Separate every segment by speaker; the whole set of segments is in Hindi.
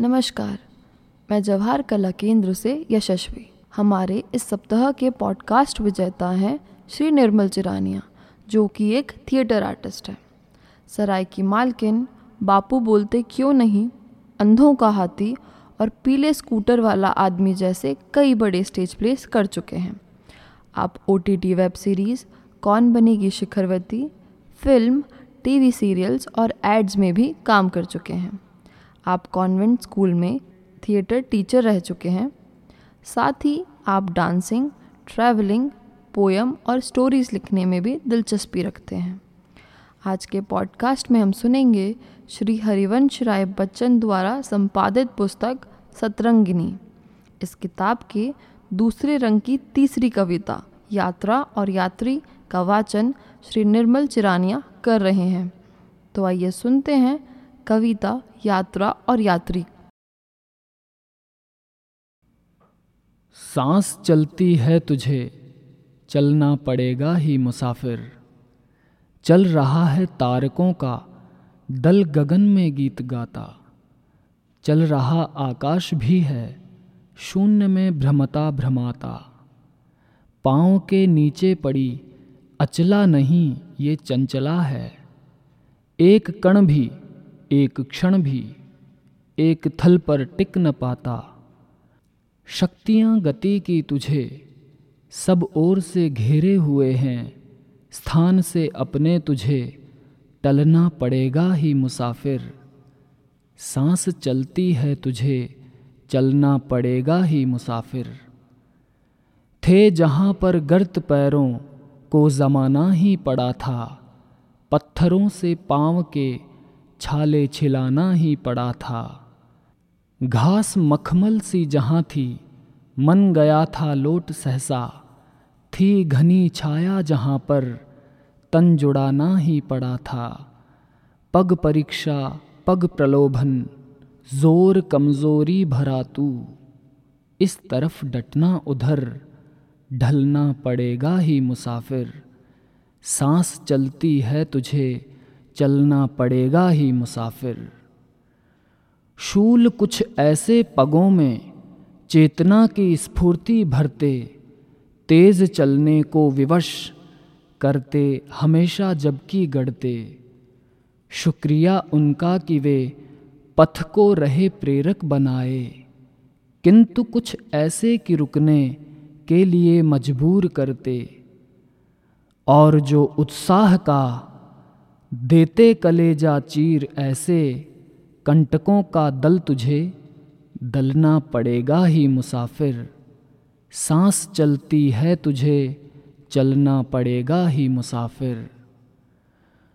Speaker 1: नमस्कार। मैं जवाहर कला केंद्र से यशस्वी। हमारे इस सप्ताह के पॉडकास्ट विजेता हैं श्री निर्मल चिरानिया, जो कि एक थिएटर आर्टिस्ट है। सराय की मालकिन, बापू बोलते क्यों नहीं, अंधों का हाथी और पीले स्कूटर वाला आदमी जैसे कई बड़े स्टेज प्लेस कर चुके हैं। आप O T T web series, Kaun Banegi Shikharwati film, TV serials और एड्स में भी काम कर चुके हैं। आप कॉन्वेंट स्कूल में थिएटर टीचर रह चुके हैं। साथ ही आप डांसिंग ट्रैवलिंग पोयम और स्टोरीज़ लिखने में भी दिलचस्पी रखते हैं। आज के पॉडकास्ट में हम सुनेंगे श्री हरिवंश राय बच्चन द्वारा संपादित पुस्तक सतरंगिनी। इस किताब के दूसरे रंग की तीसरी कविता, यात्रा और यात्री का वाचन श्री निर्मल चिरानिया कर रहे हैं। तो आइए सुनते हैं कविता यात्रा और यात्री।
Speaker 2: सांस चलती है तुझे, चलना पड़ेगा ही मुसाफिर। चल रहा है तारकों का, दल गगन में गीत गाता। चल रहा आकाश भी है, शून्य में भ्रमता भ्रमाता। पाँव के नीचे पड़ी, अचला नहीं, ये चंचला है। एक कण भी एक क्षण भी एक थल पर टिक न पाता। शक्तियाँ गति की तुझे सब ओर से घेरे हुए हैं, स्थान से अपने तुझे टलना पड़ेगा ही मुसाफिर। सांस चलती है तुझे, चलना पड़ेगा ही मुसाफिर। थे जहाँ पर गर्त पैरों को ज़माना ही पड़ा था, पत्थरों से पाँव के छाले छिलाना ही पड़ा था। घास मखमल सी जहाँ थी, मन गया था लोट सहसा। थी घनी छाया जहाँ पर, तन जुड़ाना ही पड़ा था। पग परीक्षा, पग प्रलोभन, ज़ोर कमज़ोरी भरा तू। इस तरफ़ डटना उधर, ढलना पड़ेगा ही मुसाफिर। सांस चलती है तुझे चलना पड़ेगा ही मुसाफिर। शूल कुछ ऐसे पगों में चेतना की स्फूर्ति भरते, तेज चलने को विवश करते हमेशा जबकि गढ़ते। शुक्रिया उनका कि वे पथ को रहे प्रेरक बनाए। किंतु कुछ ऐसे कि रुकने के लिए मजबूर करते। और जो उत्साह का देते कलेजा चीर ऐसे, कंटकों का दल तुझे, दलना पड़ेगा ही मुसाफिर। सांस चलती है तुझे, चलना पड़ेगा ही मुसाफिर।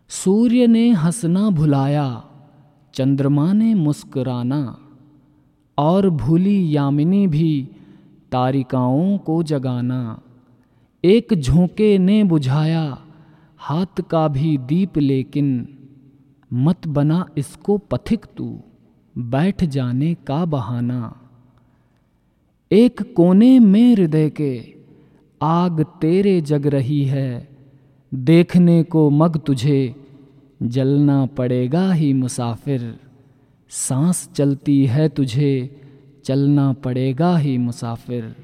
Speaker 2: सूर्य ने हंसना भुलाया, चंद्रमा ने मुस्कुराना, और भूली यामिनी भी तारिकाओं को जगाना। एक झोंके ने बुझाया हाथ का भी दीप लेकिन मत बना इसको पथिक तू, बैठ जाने का बहाना। एक कोने में हृदय के आग तेरे जग रही है, देखने को मग तुझे, जलना पड़ेगा ही मुसाफिर, सांस चलती है तुझे, चलना पड़ेगा ही मुसाफिर।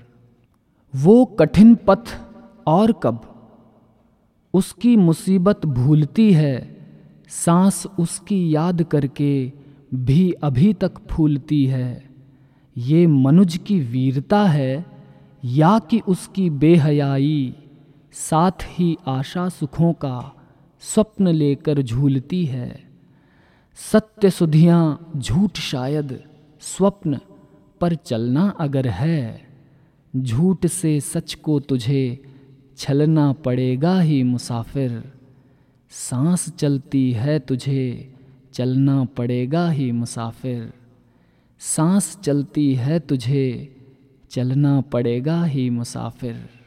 Speaker 2: वो कठिन पथ और कब? उसकी मुसीबत भूलती है, सांस उसकी याद करके भी अभी तक फूलती है। ये मनुज की वीरता है, या कि उसकी बेहयाई, साथ ही आशा सुखों का स्वप्न लेकर झूलती है। सत्य सुधियाँ झूठ शायद स्वप्न पर चलना अगर है, झूठ से सच को तुझे छलना पड़ेगा ही मुसाफिर। सांस चलती है तुझे, चलना पड़ेगा ही मुसाफिर। सांस चलती है तुझे, चलना पड़ेगा ही मुसाफिर।